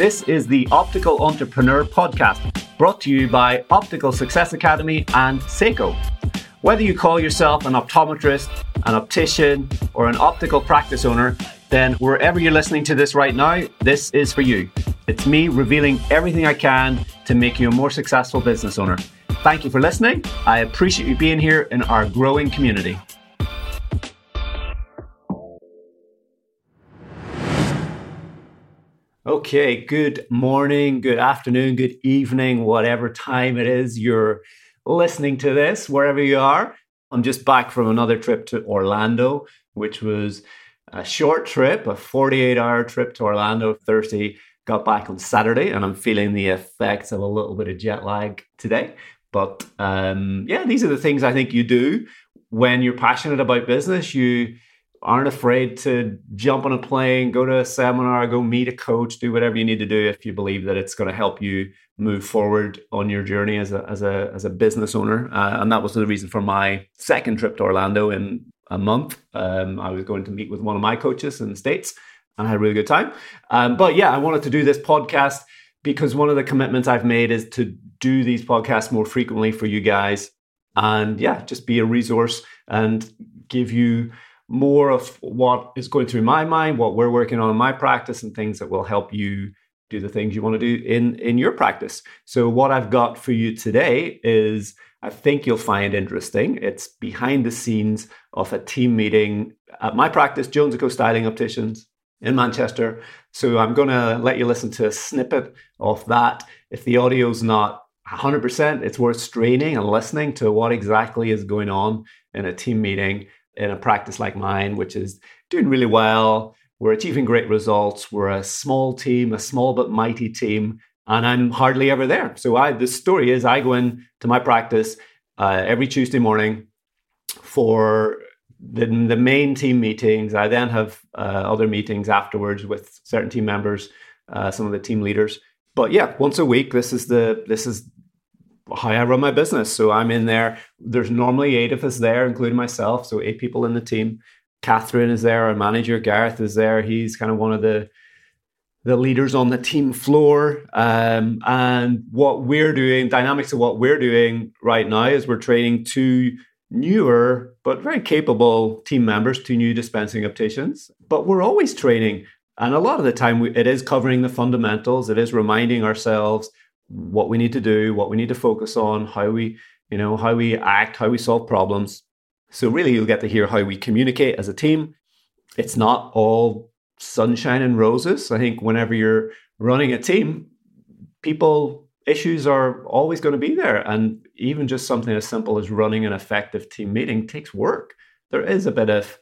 This is the Optical Entrepreneur Podcast, brought to you by Optical Success Academy and Seiko. Whether you call yourself an optometrist, an optician, or an optical practice owner, then wherever you're listening to this right now, this is for you. It's me revealing everything I can to make you a more successful business owner. Thank you for listening. I appreciate you being here in our growing community. Okay, good morning, good afternoon, good evening, whatever time it is you're listening to this, wherever you are. I'm just back from another trip to Orlando, which was a short trip, a 48 hour trip to Orlando Thursday. Got back on Saturday, and I'm feeling the effects of a little bit of jet lag today. But um, yeah, these are the things I think you do when you're passionate about business. You aren't afraid to jump on a plane, go to a seminar, go meet a coach, do whatever you need to do if you believe that it's going to help you move forward on your journey as a as a as a business owner. Uh, and that was the reason for my second trip to Orlando in a month. Um, I was going to meet with one of my coaches in the states, and I had a really good time. Um, but yeah, I wanted to do this podcast because one of the commitments I've made is to do these podcasts more frequently for you guys, and yeah, just be a resource and give you more of what is going through my mind, what we're working on in my practice, and things that will help you do the things you want to do in in your practice. So what I've got for you today is I think you'll find interesting. It's behind the scenes of a team meeting at my practice, Jones & Co Styling Opticians in Manchester. So I'm going to let you listen to a snippet of that. If the audio's not 100%, it's worth straining and listening to what exactly is going on in a team meeting in a practice like mine, which is doing really well. We're achieving great results. We're a small team, a small but mighty team, and I'm hardly ever there. So I, the story is, I go in to my practice uh, every Tuesday morning for the, the main team meetings. I then have uh, other meetings afterwards with certain team members, uh, some of the team leaders. But yeah, once a week. This is the this is how I run my business. So I'm in there. There's normally eight of us there, including myself. So eight people in the team. Catherine is there. Our manager Gareth is there. He's kind of one of the the leaders on the team floor. Um, and what we're doing, dynamics of what we're doing right now is we're training two newer but very capable team members, two new dispensing opticians. But we're always training. And a lot of the time, we, it is covering the fundamentals. It is reminding ourselves what we need to do, what we need to focus on, how we, you know, how we act, how we solve problems. So really you'll get to hear how we communicate as a team. It's not all sunshine and roses. I think whenever you're running a team, people issues are always going to be there and even just something as simple as running an effective team meeting takes work. There is a bit of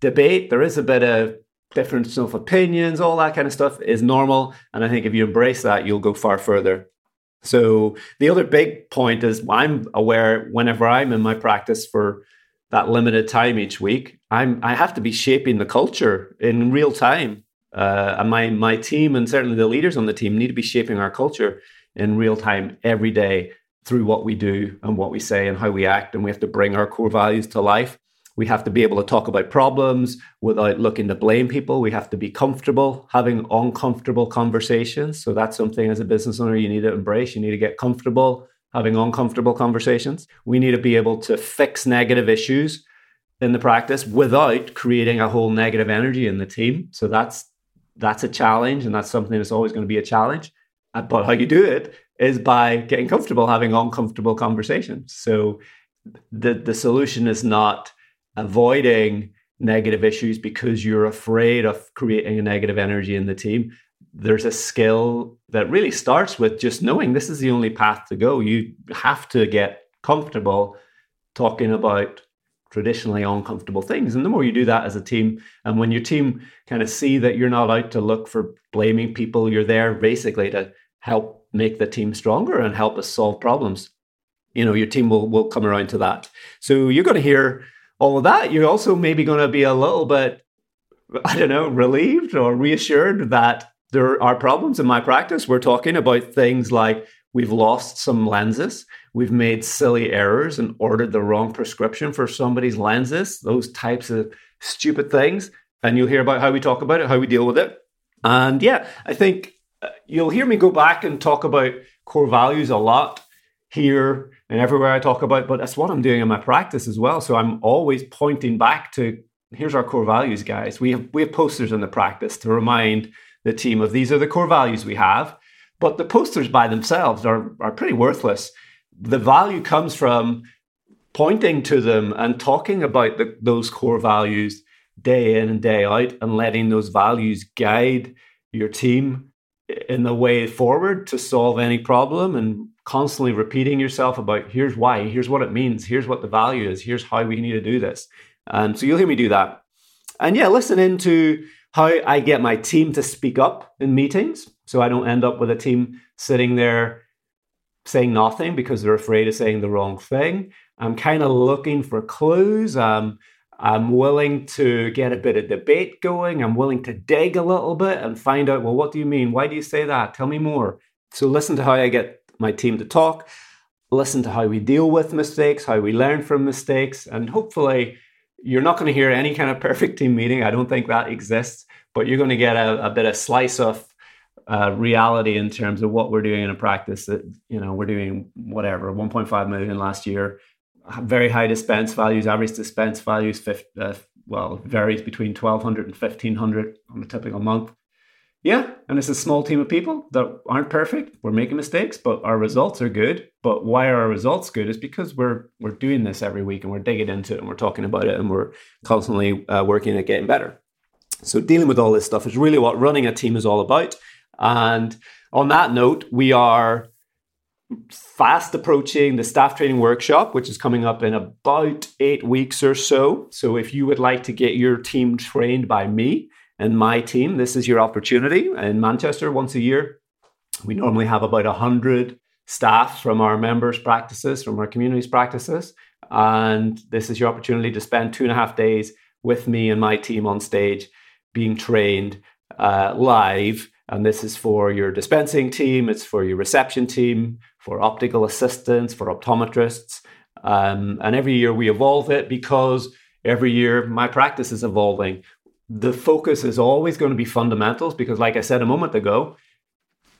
debate, there is a bit of difference of opinions, all that kind of stuff is normal and I think if you embrace that you'll go far further. So the other big point is I'm aware whenever I'm in my practice for that limited time each week, I'm I have to be shaping the culture in real time. Uh, and my my team and certainly the leaders on the team need to be shaping our culture in real time every day through what we do and what we say and how we act. And we have to bring our core values to life. We have to be able to talk about problems without looking to blame people. We have to be comfortable having uncomfortable conversations. So that's something as a business owner you need to embrace. You need to get comfortable having uncomfortable conversations. We need to be able to fix negative issues in the practice without creating a whole negative energy in the team. So that's that's a challenge and that's something that's always going to be a challenge. Uh, but how you do it is by getting comfortable having uncomfortable conversations. So the the solution is not avoiding negative issues because you're afraid of creating a negative energy in the team. There's a skill that really starts with just knowing this is the only path to go. You have to get comfortable talking about traditionally uncomfortable things. And the more you do that as a team, and when your team kind of see that you're not out to look for blaming people, you're there basically to help make the team stronger and help us solve problems. You know, your team will will come around to that. So you're going to hear all of that, you're also maybe going to be a little bit, I don't know, relieved or reassured that there are problems in my practice. We're talking about things like we've lost some lenses, we've made silly errors and ordered the wrong prescription for somebody's lenses, those types of stupid things. And you'll hear about how we talk about it, how we deal with it. And yeah, I think uh, you'll hear me go back and talk about core values a lot here and everywhere I talk about, but that's what I'm doing in my practice as well. So I'm always pointing back to here's our core values, guys. We have we have posters in the practice to remind the team of these are the core values we have. But the posters by themselves are, are pretty worthless. The value comes from pointing to them and talking about the, those core values day in and day out and letting those values guide your team in the way forward to solve any problem and constantly repeating yourself about here's why, here's what it means, here's what the value is, here's how we need to do this. And so you'll hear me do that. And yeah, listen into how I get my team to speak up in meetings so I don't end up with a team sitting there saying nothing because they're afraid of saying the wrong thing. I'm kind of looking for clues. Um, I'm willing to get a bit of debate going. I'm willing to dig a little bit and find out, well, what do you mean? Why do you say that? Tell me more. So listen to how I get my team to talk, listen to how we deal with mistakes, how we learn from mistakes, and hopefully you're not going to hear any kind of perfect team meeting. I don't think that exists, but you're going to get a, a bit of slice of uh, reality in terms of what we're doing in a practice that you know we're doing whatever 1.5 million last year very high dispense values average dispense values 50, uh, well varies between 1200 and 1500 on a typical month yeah and it's a small team of people that aren't perfect. We're making mistakes but our results are good. But why are our results good is because we're we're doing this every week and we're digging into it and we're talking about it and we're constantly uh, working at getting better. So dealing with all this stuff is really what running a team is all about. And on that note, we are fast approaching the staff training workshop, which is coming up in about eight weeks or so. So if you would like to get your team trained by me and my team, this is your opportunity. In Manchester, once a year, we normally have about 100 staff from our members' practices, from our communities' practices. And this is your opportunity to spend two and a half days with me and my team on stage being trained uh, live and this is for your dispensing team, it's for your reception team, for optical assistants, for optometrists. Um, and every year we evolve it because every year my practice is evolving. The focus is always going to be fundamentals because, like I said a moment ago,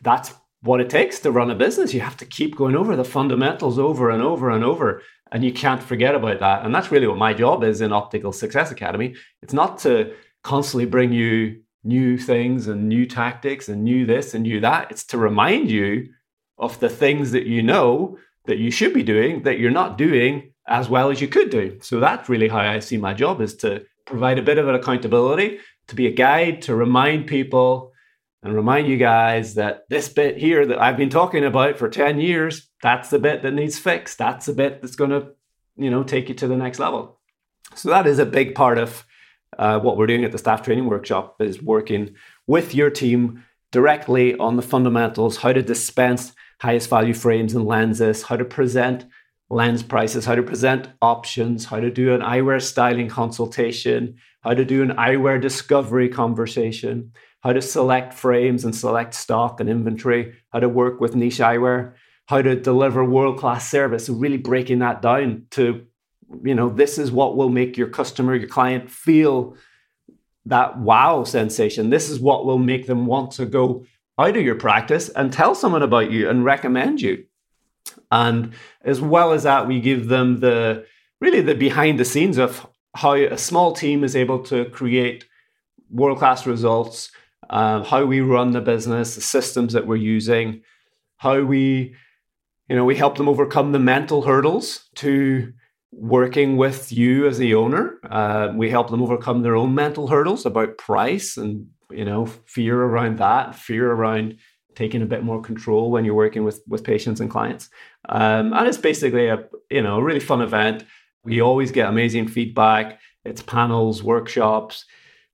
that's what it takes to run a business. You have to keep going over the fundamentals over and over and over. And you can't forget about that. And that's really what my job is in Optical Success Academy. It's not to constantly bring you new things and new tactics and new this and new that. It's to remind you of the things that you know that you should be doing that you're not doing as well as you could do. So that's really how I see my job is to provide a bit of an accountability, to be a guide, to remind people and remind you guys that this bit here that I've been talking about for 10 years, that's the bit that needs fixed. That's the bit that's going to, you know, take you to the next level. So that is a big part of uh, what we're doing at the staff training workshop is working with your team directly on the fundamentals how to dispense highest value frames and lenses, how to present lens prices, how to present options, how to do an eyewear styling consultation, how to do an eyewear discovery conversation, how to select frames and select stock and inventory, how to work with niche eyewear, how to deliver world class service. Really breaking that down to you know, this is what will make your customer, your client feel that wow sensation. This is what will make them want to go out of your practice and tell someone about you and recommend you. And as well as that, we give them the really the behind the scenes of how a small team is able to create world class results, uh, how we run the business, the systems that we're using, how we, you know, we help them overcome the mental hurdles to working with you as the owner. Uh, we help them overcome their own mental hurdles about price and you know fear around that, fear around taking a bit more control when you're working with with patients and clients. Um, and it's basically a you know a really fun event. We always get amazing feedback. It's panels, workshops,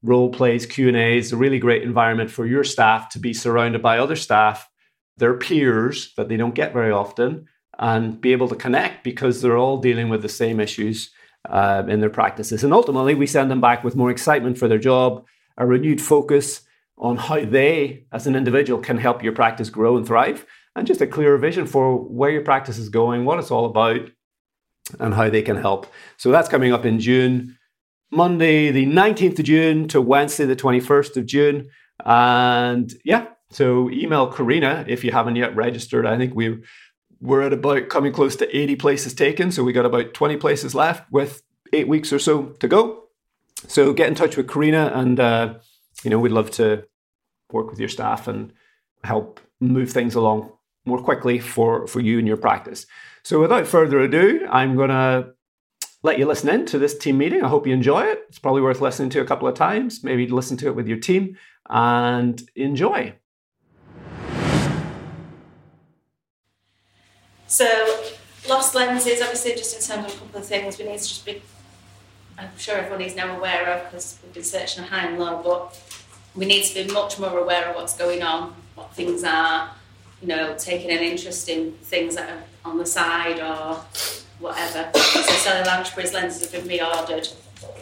role plays, Q and A's. A really great environment for your staff to be surrounded by other staff, their peers that they don't get very often and be able to connect because they're all dealing with the same issues uh, in their practices. And ultimately, we send them back with more excitement for their job, a renewed focus on how they, as an individual, can help your practice grow and thrive, and just a clearer vision for where your practice is going, what it's all about, and how they can help. So that's coming up in June, Monday, the 19th of June to Wednesday, the 21st of June. And yeah, So email Carina if you haven't yet registered. I think we we're at about coming close to 80 places taken. So we got about 20 places left with eight weeks or so to go. So get in touch with Carina and, uh, you know, we'd love to work with your staff and help move things along more quickly for, for you and your practice. So without further ado, I'm going to let you listen in to this team meeting. I hope you enjoy it. It's probably worth listening to a couple of times, maybe listen to it with your team and enjoy. So, lost lenses, obviously, just in terms of a couple of things, we need to just be, I'm sure everyone is now aware of because we've been searching a high and low, but we need to be much more aware of what's going on, what things are, you know, taking an interest in things that are on the side or whatever. So Sally Lanchbury's lenses have been reordered,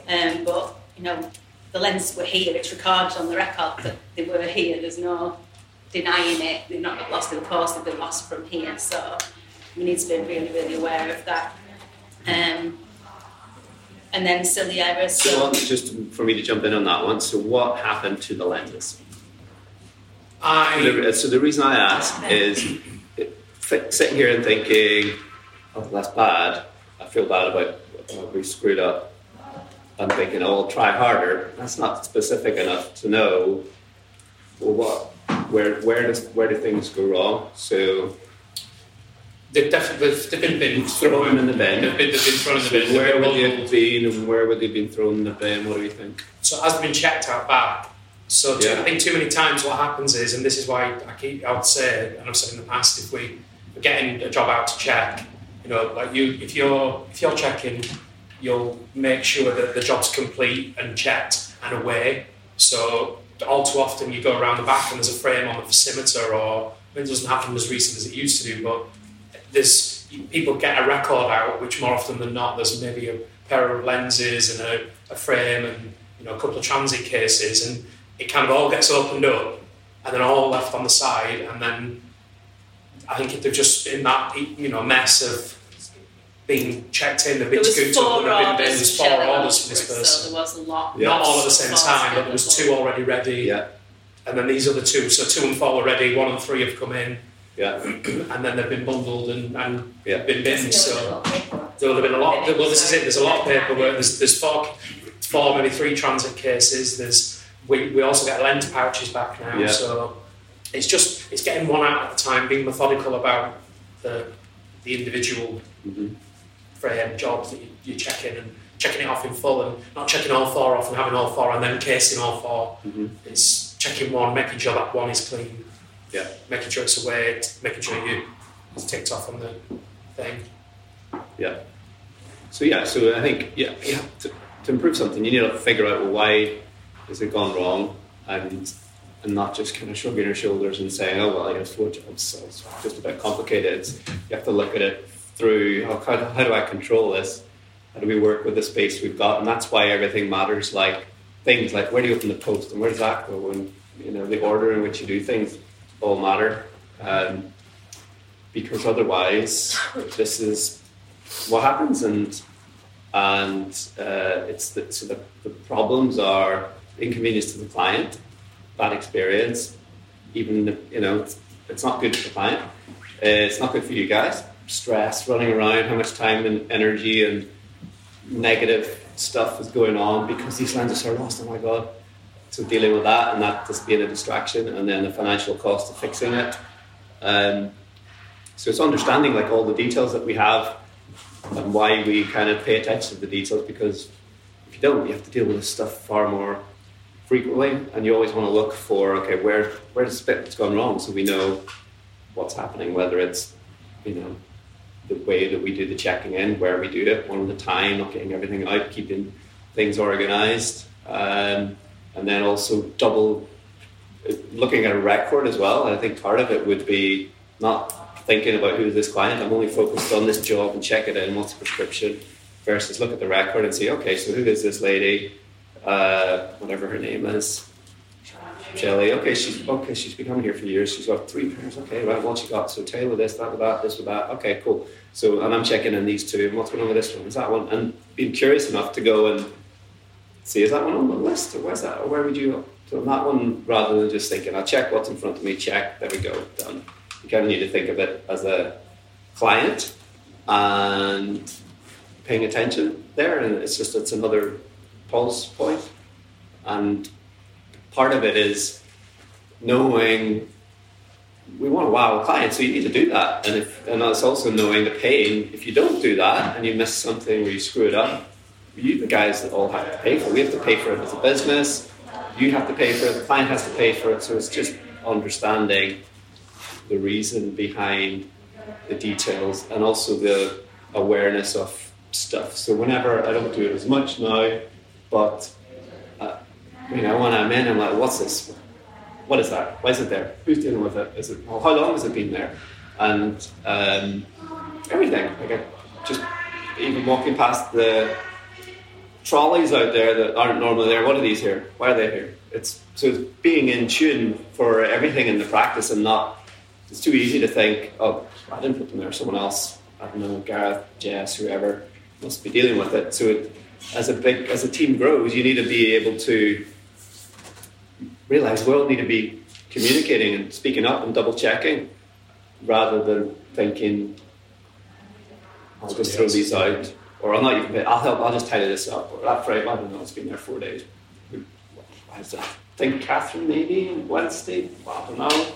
um, but, you know, the lenses were here, it's recorded on the record that they were here, there's no denying it, they've not got lost in the post, they've been lost from here, so we need to be really, really aware of that. Um, and then silly errors. So, so just for me to jump in on that one. So, what happened to the lenses? I so the reason I ask is sitting here and thinking, "Oh, that's bad. I feel bad about what we screwed up." I'm thinking, "Oh, I'll try harder." That's not specific enough to know well, what, where, where does where do things go wrong? So They've definitely they've been, been thrown in the bin. They've been, they've been thrown in the bin. where would they have been, and where would they have been thrown in the bin? What do you think? So as they've been checked out back. So too, yeah. I think too many times what happens is, and this is why I keep I would say, and I've said in the past, if we are getting a job out to check, you know, like you, if you're if you're checking, you'll make sure that the job's complete and checked and away. So all too often you go around the back and there's a frame on the facilitator, or it doesn't happen as recent as it used to do, but there's people get a record out, which more often than not, there's maybe a pair of lenses and a, a frame and you know a couple of transit cases, and it kind of all gets opened up and then all left on the side, and then I think they're just in that you know mess of being checked in, they've been scooped up and been there's four orders for this person. So there was a lot. Not all at the same time, but there was two already ready. Yeah. And then these other two, so two and four are ready, one and three have come in. Yeah. and then they've been bundled and, and yeah. been binned. So there would have been a lot. Well, this is it. There's a lot of paperwork. There's there's four, four maybe three transit cases. There's we, we also get lens pouches back now. Yeah. So it's just it's getting one out at a time, being methodical about the the individual mm-hmm. frame jobs that you, you're checking and checking it off in full and not checking all four off and having all four and then casing all 4 mm-hmm. It's checking one, making sure that one is clean yeah, making sure it's aware, making sure you ticked off on the thing. Yeah. So yeah, so I think yeah, yeah to, to improve something, you need to figure out why has it gone wrong, and and not just kind of shrugging your shoulders and saying, oh well, I guess four jobs, so it's just a bit complicated. You have to look at it through how, how, how do I control this? How do we work with the space we've got? And that's why everything matters. Like things like where do you open the post and where does that go, and you know the order in which you do things all matter. Um, because otherwise, this is what happens, and and uh, it's the, so the, the problems are inconvenience to the client, bad experience, even you know it's, it's not good for the client, uh, it's not good for you guys. Stress, running around, how much time and energy and negative stuff is going on because these lenses are lost. Oh my god! So dealing with that and that just being a distraction and then the financial cost of fixing it. Um, so it's understanding like all the details that we have and why we kind of pay attention to the details because if you don't you have to deal with this stuff far more frequently and you always want to look for okay where where's the bit that's gone wrong? So we know what's happening whether it's you know the way that we do the checking in where we do it one at a time not getting everything out keeping things organized. Um, and then also double looking at a record as well. And I think part of it would be not thinking about who's this client. I'm only focused on this job and check it in. What's the prescription? Versus look at the record and see, okay, so who is this lady? Uh, whatever her name is. Shelley. Okay, she's okay. She's been coming here for years. She's got three pairs. Okay, right. What she got? So tailor this, that with that, this with that. Okay, cool. So and I'm checking in these two. And what's going on with this one? Is that one? And being curious enough to go and see is that one on the list or where's that or where would you so that one rather than just thinking I'll check what's in front of me check there we go done. You kind of need to think of it as a client and paying attention there and it's just it's another pulse point. And part of it is knowing we want to wow client, so you need to do that. And if and it's also knowing the pain. If you don't do that and you miss something or you screw it up, you the guys that all have to pay for it. We have to pay for it as a business. You have to pay for it. The client has to pay for it. So it's just understanding the reason behind the details and also the awareness of stuff. So whenever I don't do it as much now, but uh, you know when I'm in, I'm like, what's this? what is that? Why is it there? Who's dealing with it? Is it well, how long has it been there? And um, everything. Like I just even walking past the trolleys out there that aren't normally there. What are these here? Why are they here? It's so it's being in tune for everything in the practice and not. It's too easy to think, oh, I didn't put them there. Someone else, I don't know, Gareth, Jess, whoever, must be dealing with it. So it, as a big as a team grows, you need to be able to realize we all need to be communicating and speaking up and double checking rather than thinking, I'll just throw these out, or I'll not even, I'll help, I'll just tidy this up, or that Friday, I don't know, it's been there four days. I think Catherine maybe Wednesday, I don't know.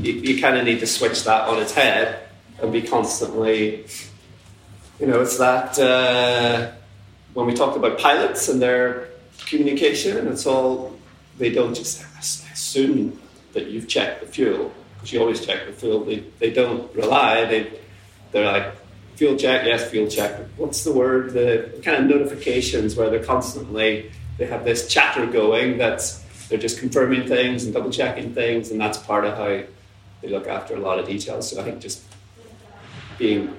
You, you kind of need to switch that on its head and be constantly, you know, it's that uh, when we talked about pilots and their communication, it's all they don't just assume that you've checked the fuel because you always check the fuel. They, they don't rely. They they're like fuel check, yes, fuel check. What's the word? The kind of notifications where they're constantly they have this chatter going that's they're just confirming things and double checking things, and that's part of how they look after a lot of details. So I think just being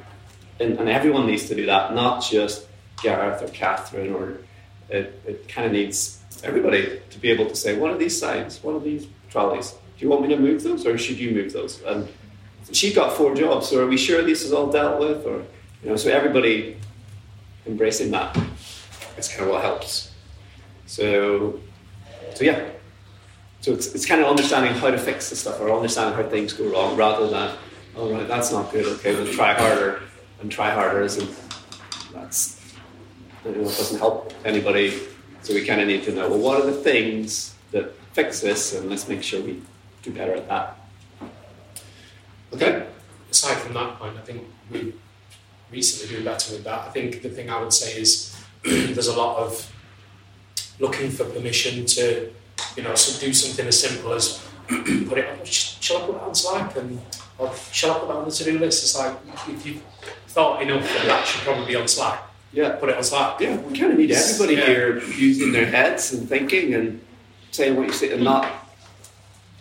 and, and everyone needs to do that, not just Gareth or Catherine or it, it kind of needs everybody to be able to say, what are these signs? What are these trolleys? Do you want me to move those or should you move those? And she got four jobs, so are we sure this is all dealt with? Or, you know, so everybody embracing that. that is kind of what helps. So, so yeah. So it's, it's kind of understanding how to fix the stuff or understanding how things go wrong rather than, oh, right, that's not good, okay, we'll try harder and try harder isn't, that's, you know, doesn't help anybody so we kind of need to know, well, what are the things that fix this, and let's make sure we do better at that. Okay. Aside from that point, I think we recently doing better with that. I think the thing I would say is there's a lot of looking for permission to, you know, so do something as simple as put it. On, shall I put it on Slack and or shall I put that on the to-do list? It's like if you thought enough that that should probably be on Slack yeah. Put it on Slack. Yeah, we kind of need everybody yeah. here using their heads and thinking and saying what you say and not.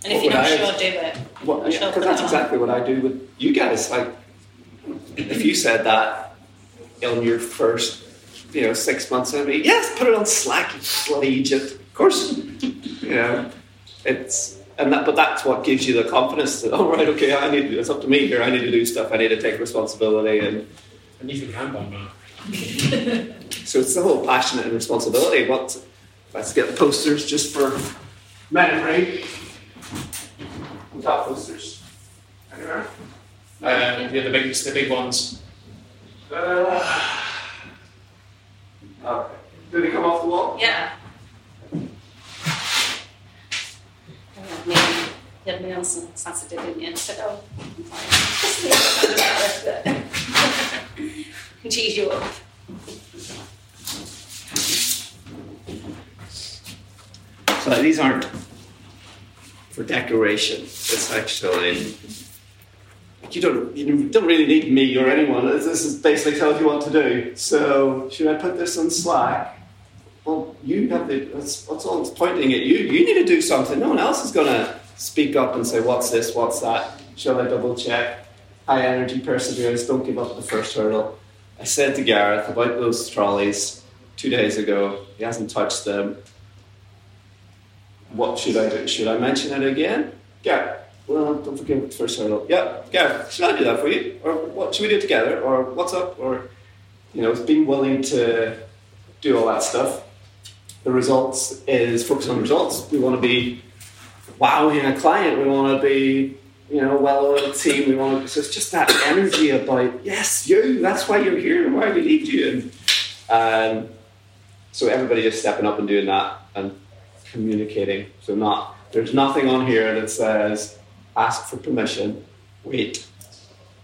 And if you're not sure, do it. What, yeah, because that's exactly what I do with you guys. Like, if you said that in your first, you know, six months of me, yes, put it on Slack, you bloody Egypt. Of course, you know, it's and that, but that's what gives you the confidence that, oh right, okay, I need it's up to me here. I need to do stuff. I need to take responsibility and. And you can handle that. so it's the whole passionate and responsibility. What let's get the posters just for memory. Top posters. Anywhere? Uh, yeah, the big, the big ones. Uh, okay. Did they come off the wall? Yeah. Me, you had me on Saturday, didn't you? I said, oh, I'm fine can cheese you up. So these aren't for decoration. It's actually you don't you don't really need me or anyone. This is basically tells you what to do. So should I put this on Slack? Well, you have the. That's, what's all pointing at you. You need to do something. No one else is going to speak up and say, "What's this? What's that?" Shall I double check? High energy perseverance. Don't give up the first hurdle. I said to Gareth about those trolleys two days ago. He hasn't touched them. What should I do? Should I mention it again? Gareth, well, don't forget the first hurdle. Yeah, Gareth, should I do that for you? Or what should we do together? Or what's up? Or, you know, being willing to do all that stuff. the results is focus on results. We want to be wowing a client. We want to be you know, well-oiled team. We want to, so it's just that energy about yes, you. That's why you're here and why we need you. And um, so everybody just stepping up and doing that and communicating. So not there's nothing on here that says ask for permission. Wait,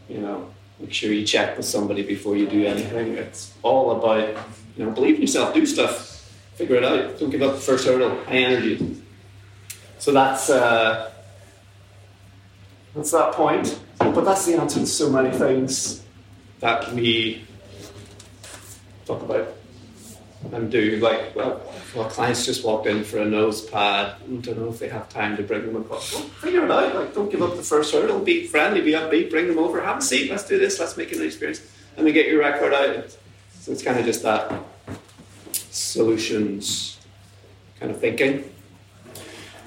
you know, make sure you check with somebody before you do anything. It's all about you know, believe in yourself, do stuff, figure it out. Don't give up the first hurdle. High energy. So that's. Uh, that's that point. But that's the answer to so many things that we talk about and do. Like, well, well, clients just walked in for a nose pad. I don't know if they have time to bring them across. Well, figure it out. Like, don't give up the first hurdle. Be friendly, be upbeat, bring them over, have a seat. Let's do this. Let's make it an experience. And then get your record out. So it's kind of just that solutions kind of thinking.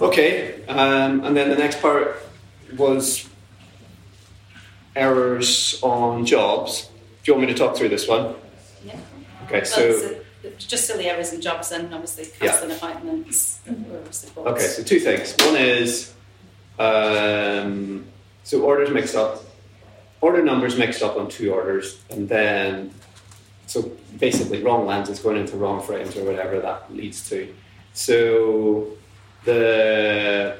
Okay, um, and then the next part was errors on jobs. Do you want me to talk through this one? Yeah. Okay, so. Just silly errors in jobs and obviously cancelling yeah. appointments. Okay, so two things. One is um, so orders mixed up, order numbers mixed up on two orders, and then so basically wrong lenses going into wrong frames or whatever that leads to. So the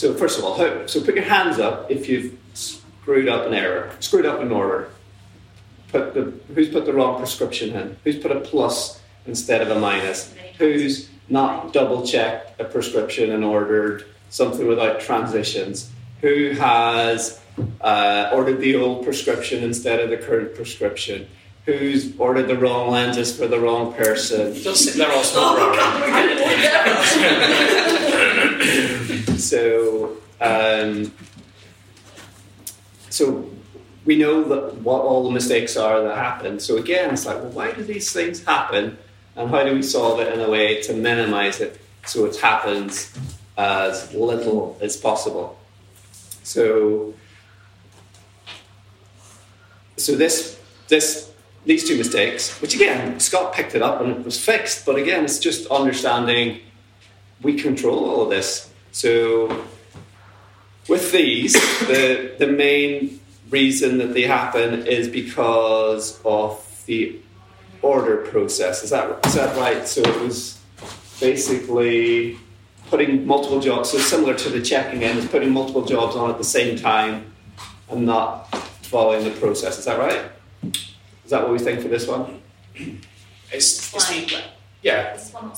So first of all, how, so put your hands up if you've screwed up an error, screwed up an order. Put the who's put the wrong prescription in? Who's put a plus instead of a minus? Who's not double checked a prescription and ordered something without transitions? Who has uh, ordered the old prescription instead of the current prescription? Who's ordered the wrong lenses for the wrong person? Just sit there all smoke so, um, so we know that what all the mistakes are that happen. So again, it's like, well, why do these things happen, and how do we solve it in a way to minimize it so it happens as little as possible? So, so this this these two mistakes, which again Scott picked it up and it was fixed, but again, it's just understanding we control all of this so with these, the the main reason that they happen is because of the order process. Is that is that right? So it was basically putting multiple jobs. So similar to the checking in, is putting multiple jobs on at the same time and not following the process. Is that right? Is that what we think for this one? It's, it's the, yeah. This one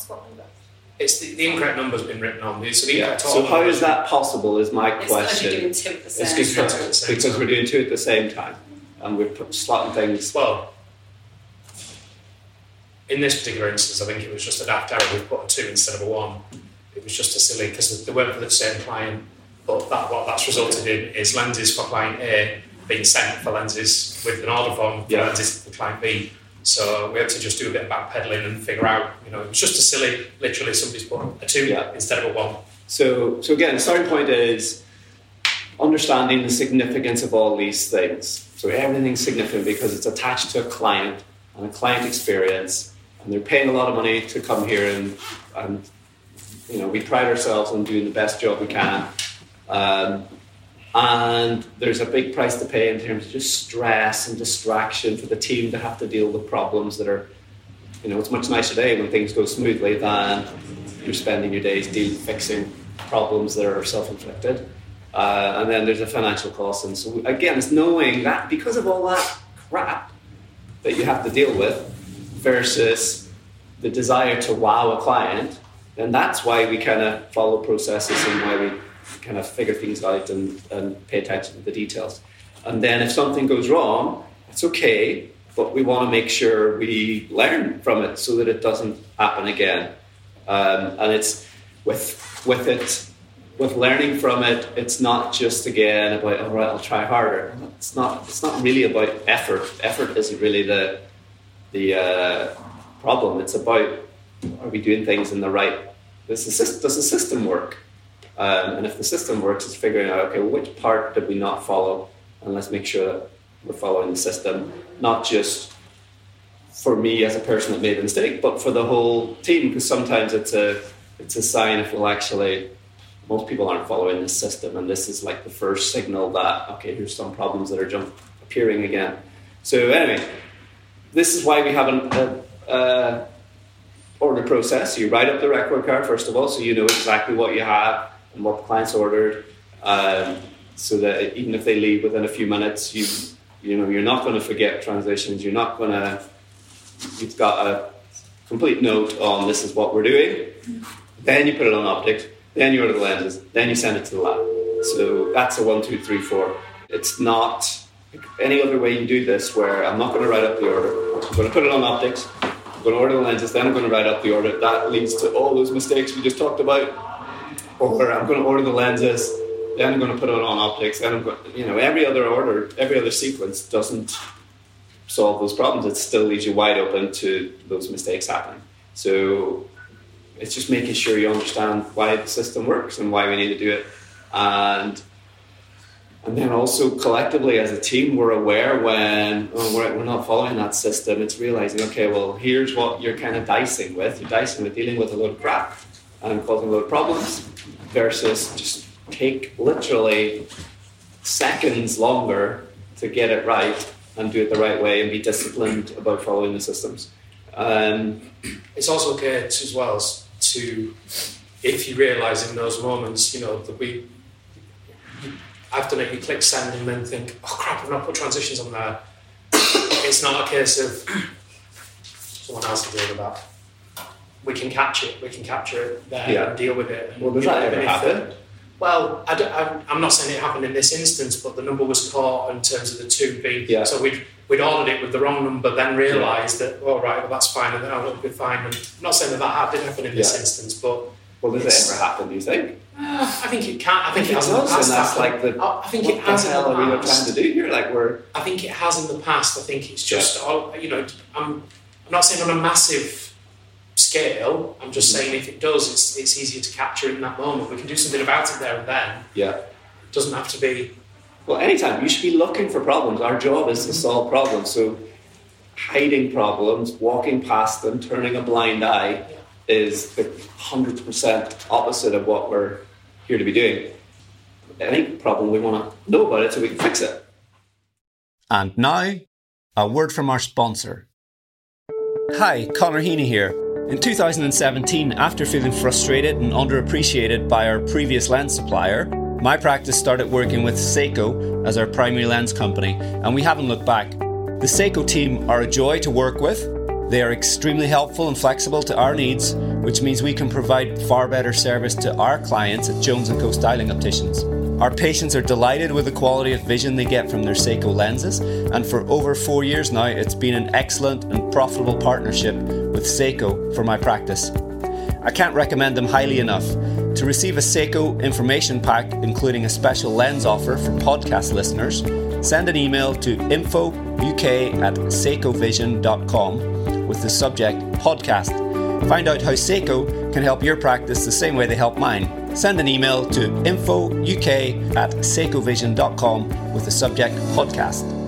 it's the, the incorrect number's been written on. So, the yeah. so how is that possible? Is my it's question. Doing two at the same it's because, because we're doing two at the same time, and we're slotting things. Well, in this particular instance, I think it was just a daft error. We put a two instead of a one. It was just a silly because they weren't for the same client. But that what that's resulted in is lenses for client A being sent for lenses with an order form for yeah. lenses for client B so we had to just do a bit of backpedaling and figure out, you know, it was just a silly, literally somebody's put a two yeah. instead of a one. So, so again, starting point is understanding the significance of all these things. So everything's significant because it's attached to a client and a client experience, and they're paying a lot of money to come here and, and you know, we pride ourselves on doing the best job we can. Um, and there's a big price to pay in terms of just stress and distraction for the team to have to deal with problems that are, you know, it's much nicer today when things go smoothly than you're spending your days dealing fixing problems that are self-inflicted. Uh, and then there's a financial cost. And so again, it's knowing that because of all that crap that you have to deal with versus the desire to wow a client, then that's why we kind of follow processes and why we kind of figure things out and, and pay attention to the details. And then if something goes wrong, it's okay, but we want to make sure we learn from it so that it doesn't happen again. Um, and it's with with it with learning from it, it's not just again about all right, I'll try harder. It's not. It's not really about effort. Effort isn't really the the uh, problem. It's about are we doing things in the right? Does the, does the system work? Um, and if the system works, it's figuring out, okay, which part did we not follow? And let's make sure that we're following the system, not just for me as a person that made the mistake, but for the whole team because sometimes it's a it's a sign if well actually most people aren't following this system and this is like the first signal that okay here's some problems that are jump appearing again. So anyway, this is why we have an a, a order process. You write up the record card first of all, so you know exactly what you have and what the client's ordered. Um, so that even if they leave within a few minutes, you you know you're not going to forget transitions. You're not going to. You've got a complete note on this is what we're doing. Then you put it on optics. Then you order the lenses. Then you send it to the lab. So that's a one, two, three, four. It's not any other way you do this where I'm not going to write up the order. I'm going to put it on optics. I'm going to order the lenses. Then I'm going to write up the order. That leads to all those mistakes we just talked about. Or I'm going to order the lenses then I'm going to put it on optics, then I'm going, you know, every other order, every other sequence doesn't solve those problems. It still leaves you wide open to those mistakes happening. So it's just making sure you understand why the system works and why we need to do it, and and then also collectively as a team, we're aware when oh, we're, we're not following that system. It's realizing, okay, well, here's what you're kind of dicing with. You're dicing with dealing with a load of crap and causing a load of problems versus just take literally seconds longer to get it right and do it the right way and be disciplined about following the systems. Um, it's also okay as well to, if you realise in those moments, you know, that we, I've done it, you click send and then think, oh crap, I've not put transitions on there. it's not a case of someone else deal with that. We can catch it, we can capture it there yeah. and deal with it. Well, does that ever happen? Well, I am not saying it happened in this instance, but the number was caught in terms of the two being. Yeah. So we'd, we'd ordered it with the wrong number, then realised yeah. that, all oh, right, well, that's fine, and then oh, it'll be fine. And I'm not saying that that did happen in this instance, but. Well, does it ever happen, do you think? Uh, I think it can. I think, I think it, has. And that's like the. I think it has. What the hell are we trying to do here? Like we're. I think it has in the past. I think it's just, yeah. you know, I'm, I'm not saying on a massive scale. I'm just mm-hmm. saying if it does, it's, it's easier to capture in that moment. We can do something about it there and then. Yeah. It doesn't have to be. Well, anytime. You should be looking for problems. Our job is to solve problems. So hiding problems, walking past them, turning a blind eye yeah. is the 100% opposite of what we're here to be doing. Any problem, we want to know about it so we can fix it. And now, a word from our sponsor. Hi, Conor Heaney here. In 2017, after feeling frustrated and underappreciated by our previous lens supplier, my practice started working with Seiko as our primary lens company, and we haven't looked back. The Seiko team are a joy to work with. They are extremely helpful and flexible to our needs, which means we can provide far better service to our clients at Jones & Co Styling Opticians. Our patients are delighted with the quality of vision they get from their Seiko lenses, and for over four years now, it's been an excellent and profitable partnership with Seiko for my practice. I can't recommend them highly enough. To receive a Seiko information pack, including a special lens offer for podcast listeners, send an email to infouk at seikovision.com with the subject podcast. Find out how Seiko can help your practice the same way they help mine send an email to infouk at seikovision.com with the subject podcast.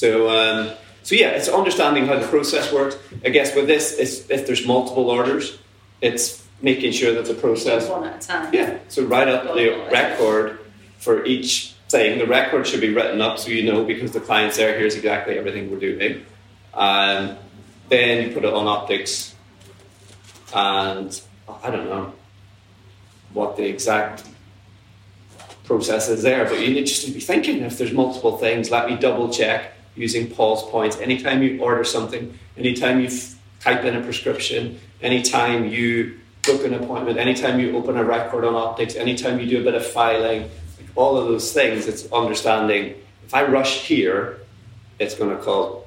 So, um, so yeah, it's understanding how the process works. I guess with this, if there's multiple orders, it's making sure that the process one at a time. Yeah, so write up the record for each thing. The record should be written up so you know because the client's there. Here's exactly everything we're doing. Um, then you put it on optics and I don't know what the exact process is there, but you need just to be thinking if there's multiple things, let me double check using pause points. Anytime you order something, anytime you f- type in a prescription, anytime you book an appointment, anytime you open a record on optics, anytime you do a bit of filing, like all of those things, it's understanding if I rush here, it's going to cause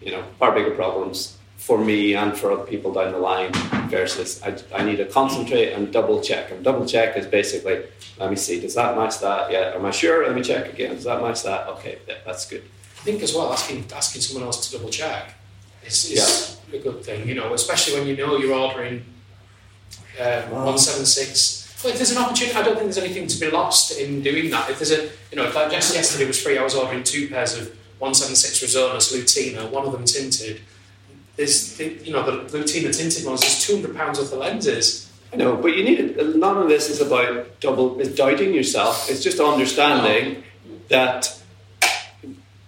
you know far bigger problems for me and for other people down the line versus I, I need to concentrate and double check. And double check is basically, let me see, does that match that? Yeah, am I sure? Let me check again. Does that match that? Okay, yeah, that's good. I think as well, asking asking someone else to double check is, is yeah. a good thing, you know, especially when you know you're ordering um, 176 Well, if there's an opportunity, I don't think there's anything to be lost in doing that. If there's a, you know, if like just yesterday was free, I was ordering two pairs of 176 Rezonas Lutina, one of them tinted. There's, the, you know, the Lutina tinted ones, there's 200 pounds worth of lenses. I know, but you need. None of this is about double, is doubting yourself. It's just understanding no. that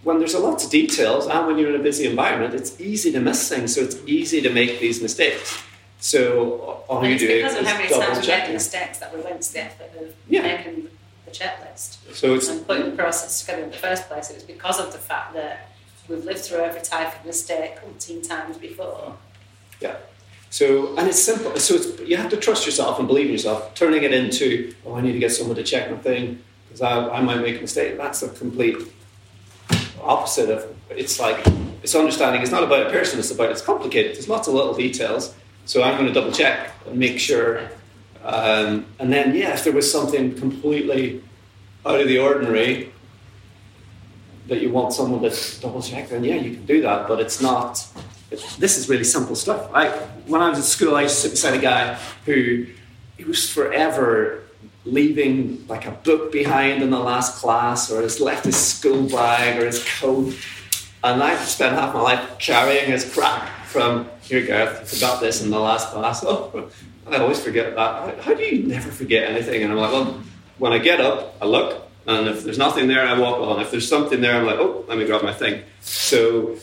when there's a lot of details and when you're in a busy environment, it's easy to miss things. So it's easy to make these mistakes. So all you do is because of how many times we made mistakes that we went to the effort of yeah. making the checklist so it's, and putting the process together in the first place. It was because of the fact that we've lived through every type of mistake umpteen times before. Yeah. So and it's simple. So it's, you have to trust yourself and believe in yourself. Turning it into oh, I need to get someone to check my thing because I, I might make a mistake. That's a complete opposite of. It's like it's understanding. It's not about a person. It's about it's complicated. There's lots of little details so I'm going to double check and make sure. Um, and then, yeah, if there was something completely out of the ordinary that you want someone to double check, then yeah, you can do that. But it's not. It's, this is really simple stuff. I, when I was at school, I used to sit beside a guy who he was forever leaving like a book behind in the last class, or has left his school bag or his coat. And I've spent half my life carrying his crap from here, Gareth, you forgot this in the last class. Oh, I always forget that. How do you never forget anything? And I'm like, well, when I get up, I look, and if there's nothing there, I walk on. If there's something there, I'm like, oh, let me grab my thing. So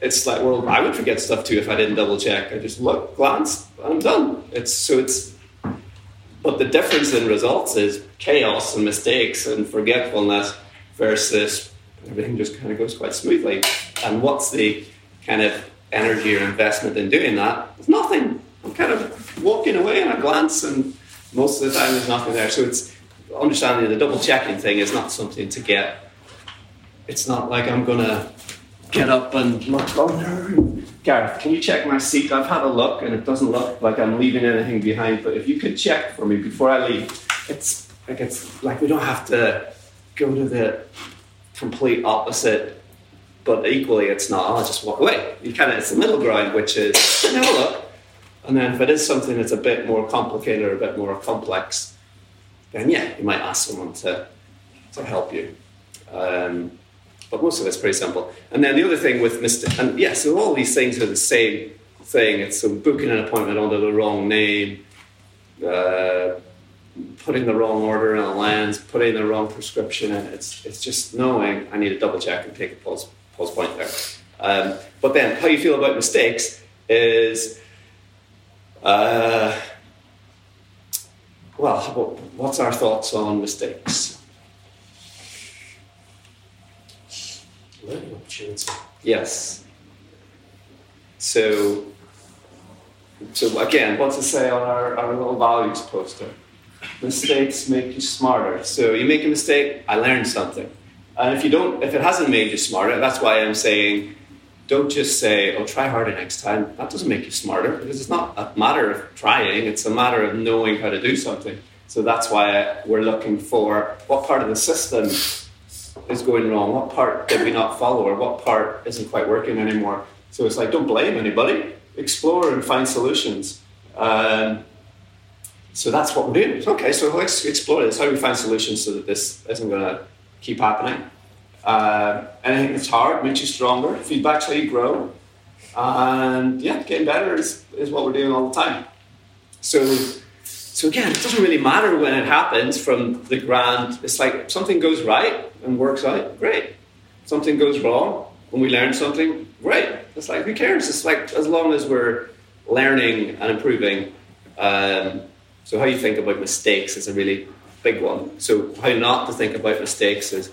it's like, well, I would forget stuff too if I didn't double check. I just look, glance, and I'm done. It's so it's, but the difference in results is chaos and mistakes and forgetfulness versus everything just kind of goes quite smoothly. And what's the kind of energy or investment in doing that. There's nothing. I'm kind of walking away in a glance, and most of the time there's nothing there. So it's understanding the double checking thing is not something to get. It's not like I'm gonna get up and look. Oh no, Gareth, can you check my seat? I've had a look, and it doesn't look like I'm leaving anything behind. But if you could check for me before I leave, it's like it's like we don't have to go to the complete opposite but equally it's not, I'll just walk away. You kind of, it's the middle ground, which is, have a look. And then if it is something that's a bit more complicated or a bit more complex, then yeah, you might ask someone to, to help you. Um, but most of it's pretty simple. And then the other thing with Mr. And yeah, so all these things are the same thing. It's so booking an appointment under the wrong name, uh, putting the wrong order in a lens, putting the wrong prescription in. It's, it's just knowing I need to double check and take a pulse Paul's point there. Um, but then, how you feel about mistakes is, uh, well, what's our thoughts on mistakes? Learning opportunity. Yes. So, so again, what to say on our, our little values poster? Mistakes make you smarter. So you make a mistake, I learned something. And if you don't, if it hasn't made you smarter, that's why I'm saying, don't just say, "Oh, try harder next time." That doesn't make you smarter because it's not a matter of trying; it's a matter of knowing how to do something. So that's why we're looking for what part of the system is going wrong, what part did we not follow, or what part isn't quite working anymore. So it's like, don't blame anybody. Explore and find solutions. Um, so that's what we're doing. Okay, so let's explore this. How do we find solutions so that this isn't going to keep happening. Uh, anything that's hard makes you stronger. Feedback's how you grow. And yeah, getting better is, is what we're doing all the time. So, so again, it doesn't really matter when it happens from the grand. It's like something goes right and works out, great. Something goes wrong and we learn something, great. It's like who cares? It's like as long as we're learning and improving. Um, so how you think about mistakes is a really big one. So how not to think about mistakes is,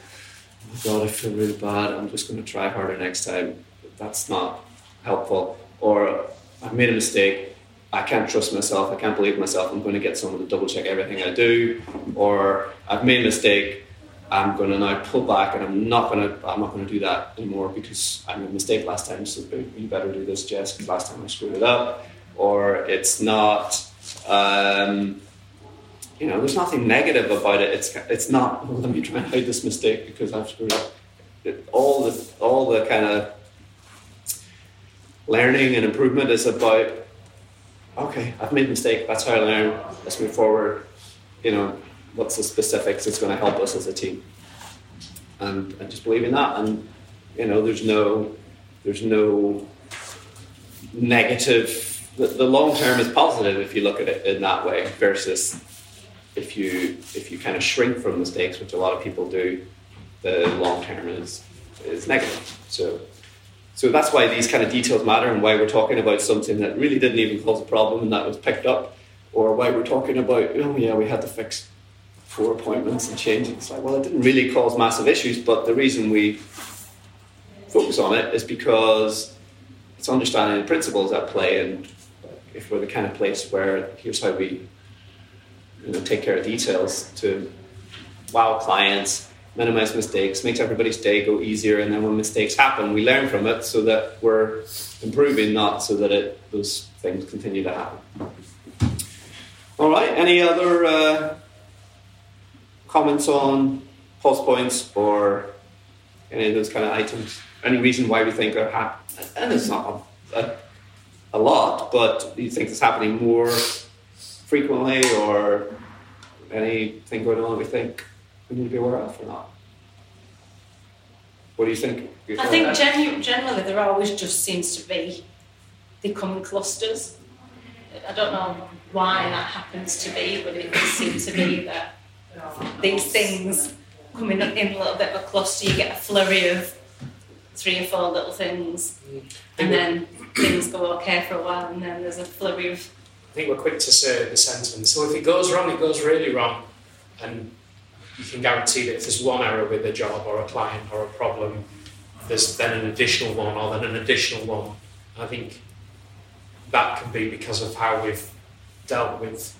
oh god, I feel really bad. I'm just going to try harder next time. That's not helpful. Or I've made a mistake. I can't trust myself. I can't believe myself. I'm going to get someone to double check everything I do. Or I've made a mistake. I'm going to now pull back, and I'm not going to. I'm not going to do that anymore because I made a mistake last time. So you better do this, Jess, because last time I screwed it up. Or it's not. Um, you know, there's nothing negative about it. It's it's not. Well, let me try and hide this mistake because I've screwed up. It, all the all the kind of learning and improvement is about. Okay, I've made a mistake. That's how I learn. Let's move forward. you know, what's the specifics that's going to help us as a team. And I just believe in that. And, you know, there's no, there's no negative, the, the long term is positive if you look at it in that way versus if you, if you kind of shrink from mistakes, which a lot of people do, the long term is, is negative. So, so that's why these kind of details matter and why we're talking about something that really didn't even cause a problem and that was picked up, or why we're talking about, oh yeah, we had to fix four appointments and changing. It's like, well, it didn't really cause massive issues, but the reason we focus on it is because it's understanding the principles at play, and if we're the kind of place where here's how we you know, take care of details to wow clients minimize mistakes, makes everybody's day go easier, and then when mistakes happen, we learn from it so that we're improving, not so that it, those things continue to happen. All right, any other uh, comments on pulse points or any of those kind of items? Any reason why we think they're happening? And it's not a, a, a lot, but you think it's happening more frequently or anything going on we think we need to be aware of or not? What do you think? I think genu- generally there always just seems to be they come in clusters. I don't know why that happens to be, but it does seem to be that these things come in, in a little bit of a cluster. You get a flurry of three or four little things, and then things go okay for a while, and then there's a flurry of. I think we're quick to say the sentiment. So if it goes wrong, it goes really wrong, and you can guarantee that if there's one error with a job or a client or a problem, there's then an additional one or then an additional one. I think that can be because of how we've dealt with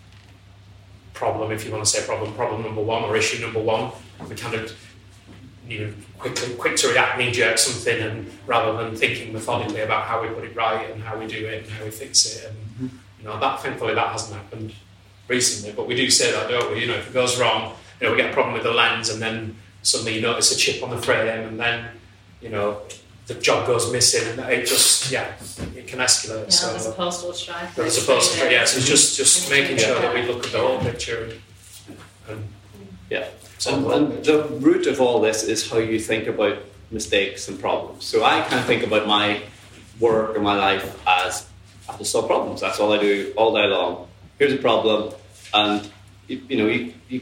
problem, if you want to say problem, problem number one or issue number one. We kind of you know quickly quick to react, knee jerk something, and rather than thinking methodically about how we put it right and how we do it and how we fix it, and mm-hmm. you know that thankfully that hasn't happened recently. But we do say that, don't we? You know, if it goes wrong, you know, we get a problem with the lens, and then suddenly you notice a chip on the frame, and then you know the job goes missing, and it just yeah, it can escalate. Yeah, so, as opposed to a strike. As opposed to yeah, so just just making sure that we look at the whole picture. And, and yeah, and, and the root of all this is how you think about mistakes and problems. So I kind of think about my work and my life as I have to solve problems. That's all I do all day long. Here's a problem, and you, you know you, you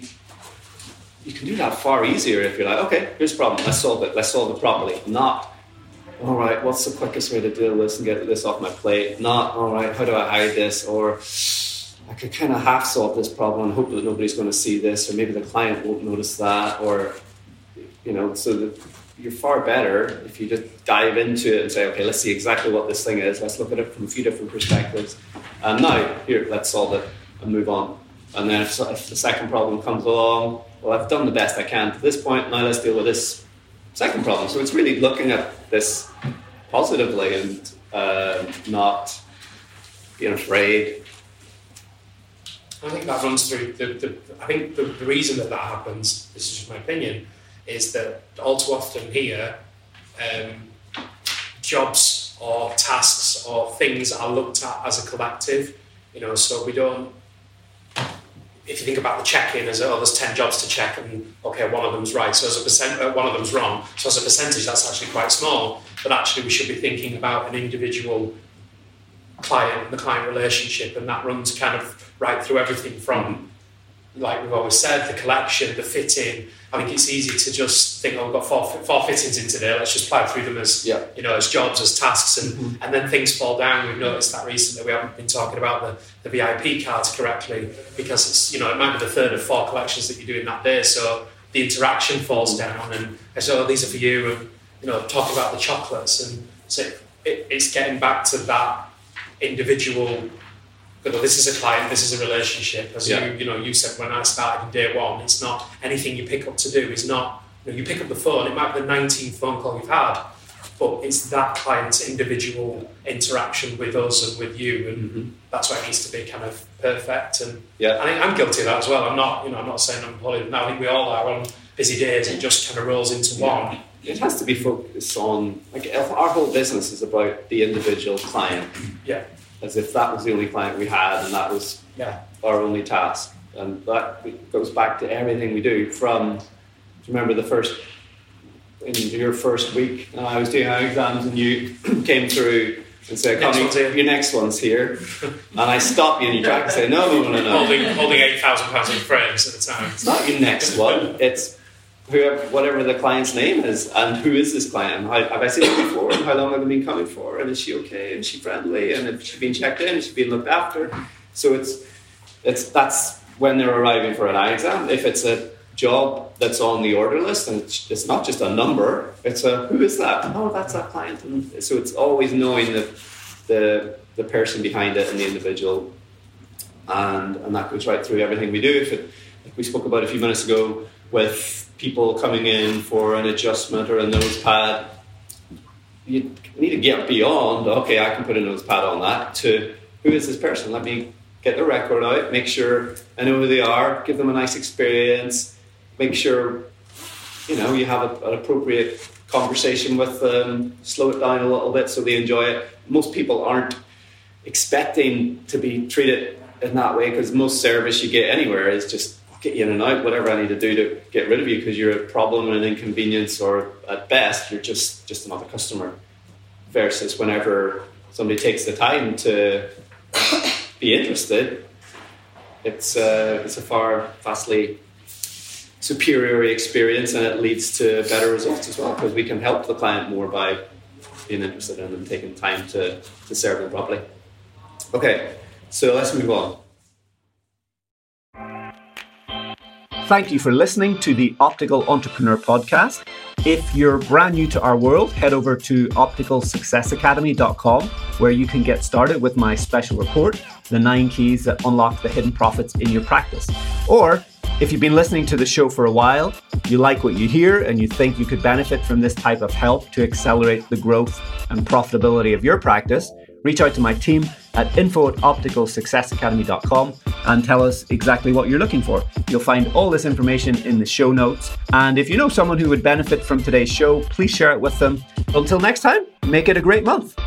you can do that far easier if you're like, okay, here's a problem, let's solve it, let's solve it properly. Not, all right, what's the quickest way to deal with this and get this off my plate? Not, all right, how do I hide this? Or I could kind of half solve this problem and hope that nobody's going to see this, or maybe the client won't notice that, or, you know, so that you're far better if you just dive into it and say, okay, let's see exactly what this thing is. Let's look at it from a few different perspectives. Um, and now, here, let's solve it and move on. And then if, if the second problem comes along, well, I've done the best I can to this point. Now let's deal with this second problem. So it's really looking at this positively and uh, not being afraid. I think that runs through the. the I think the, the reason that that happens, this is just my opinion, is that all too often here, um, jobs or tasks or things are looked at as a collective. You know, so we don't if you think about the check-in as oh, there's 10 jobs to check and okay one of them's right so as a percent uh, one of them's wrong. So as a percentage that's actually quite small but actually we should be thinking about an individual client and the client relationship and that runs kind of right through everything from like we've always said the collection the fitting I think it's easy to just think, oh, we've got four, four fittings in today. Let's just plow through them as yeah. you know as jobs, as tasks, and, mm-hmm. and then things fall down. We've noticed that recently. We haven't been talking about the, the VIP cards correctly because it's you know it might be the third of four collections that you're doing that day. So the interaction falls mm-hmm. down, and I say, oh, these are for you, and you know talk about the chocolates, and so it, it's getting back to that individual this is a client, this is a relationship. As yeah. you, you know, you said when I started in day one, it's not anything you pick up to do. It's not you, know, you pick up the phone. It might be the 19th phone call you've had, but it's that client's individual interaction with us and with you, and mm-hmm. that's why it needs to be kind of perfect. And yeah, I think I'm guilty of that as well. I'm not, you know, I'm not saying I'm poly. No, I think we all are on busy days. It just kind of rolls into yeah. one. It has to be focused on like our whole business is about the individual client. Yeah as if that was the only client we had and that was yeah. our only task. and that goes back to everything we do. From do you remember the first in your first week, and I was doing our exams, and you came through and said, Next Connie, one's your next one's here. and I stopped you in your track and said, no, no, no, no, no. holding holding eight thousand pounds in frames at the time. It's not your next one. It's whoever, whatever the client's name is, and who is this client? How, have I seen her before? And how long have they been coming for? And is she okay? And is she friendly? And has she been checked in? Is she being looked after? So it's it's that's when they're arriving for an eye exam. If it's a job that's on the order list and it's, it's not just a number, it's a who is that? Oh, that's that client. And so it's always knowing the the the person behind it and the individual and and that goes right through everything we do. If it, like we spoke about a few minutes ago, with people coming in for an adjustment or a nose pad, you need to get beyond. Okay, I can put a nose pad on that. To who is this person? Let me get the record out. Make sure I know who they are. Give them a nice experience. Make sure you know you have a, an appropriate conversation with them. Slow it down a little bit so they enjoy it. Most people aren't expecting to be treated in that way because most service you get anywhere is just "I'll get you in and out, whatever I need to do to get rid of you because you're a problem and an inconvenience, or at best you're just just another customer. Versus whenever somebody takes the time to be interested, it's uh, it's a far vastly superior experience and it leads to better results as well because we can help the client more by being interested in them, taking time to, to serve them properly. Okay, so let's move on. Thank you for listening to the Optical Entrepreneur Podcast. If you're brand new to our world, head over to opticalsuccessacademy.com where you can get started with my special report, The Nine Keys That Unlock the Hidden Profits in Your Practice. Or if you've been listening to the show for a while, you like what you hear, and you think you could benefit from this type of help to accelerate the growth and profitability of your practice, reach out to my team at info at opticalsuccessacademy.com and tell us exactly what you're looking for. You'll find all this information in the show notes. And if you know someone who would benefit from today's show, please share it with them. Until next time, make it a great month.